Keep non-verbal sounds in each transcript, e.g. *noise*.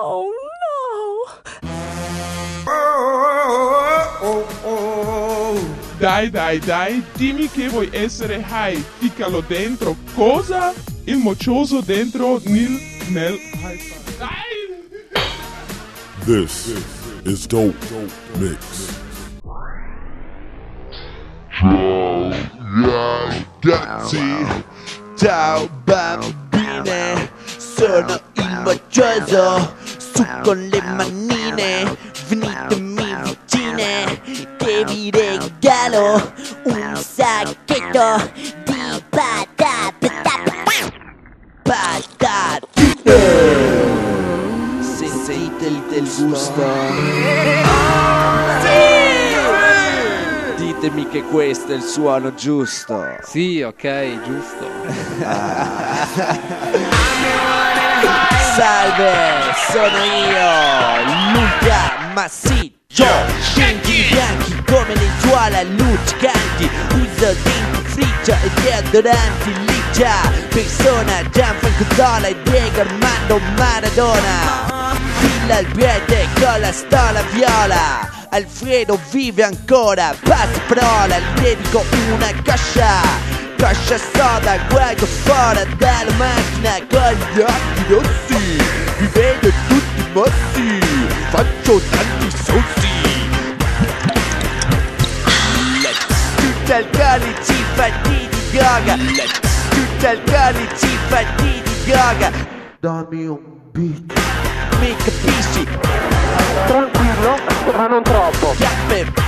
Oh no! Dai, dai, dai, dimmi che vuoi essere high, ficcalo dentro. Cosa? Il moccioso dentro nel... nel... Dai! This is Dope Mix. Ragazzi, ciao bambine, sono il moccioso, su con le manine, venitemi vicine, che vi regalo un sacchetto di patate, patatine. Sentite il, il gusto. Ditemi che questo è il suono giusto. Sì, ok, giusto. *laughs* Salve, sono io, Luca Massiccio. Denti bianchi come lenzuola luccicanti. Uso denti friccia e deodoranti licia. Persona Gianfranco Zola e Diego Armando Maradona. Villa Albiete con la stola viola. Alfredo vive ancora, passa parola, gli dedico una coscia. Coscia soda, guardo fuori dalla macchina con gli occhi rossi. Vi vedo tutti mossi, faccio tanti sossi. Tutti alcolici fatti di yoga. Tutti alcolici fatti di yoga. Dammi un beat. Mi capisci? Tranquillo, ma non troppo. Chiappe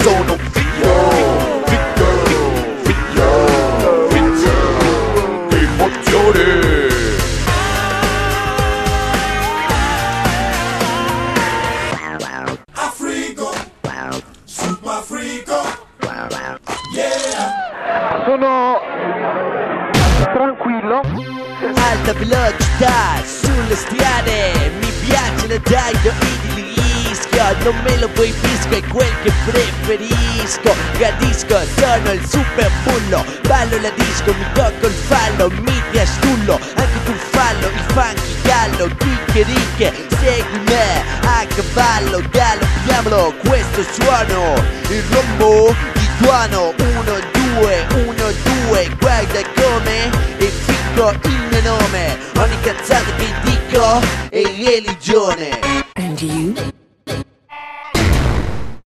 sono figo, figo, figo, figo, emozione. Sono tranquillo. Alta velocità sulle strade Mi piace la taglio idilisco Non me lo puoi fisco è quel che preferisco. Gradisco, sono il super bullo Ballo la disco, mi tocco il fallo Mi ti astullo, anche tu fallo Il funky gallo, chicche ricche Segui me a cavallo Galoppiamolo, questo suono Il rombo di tuono Uno, due, uno, due Guarda come è fico il mio nome Ogni cazzata che dico è religione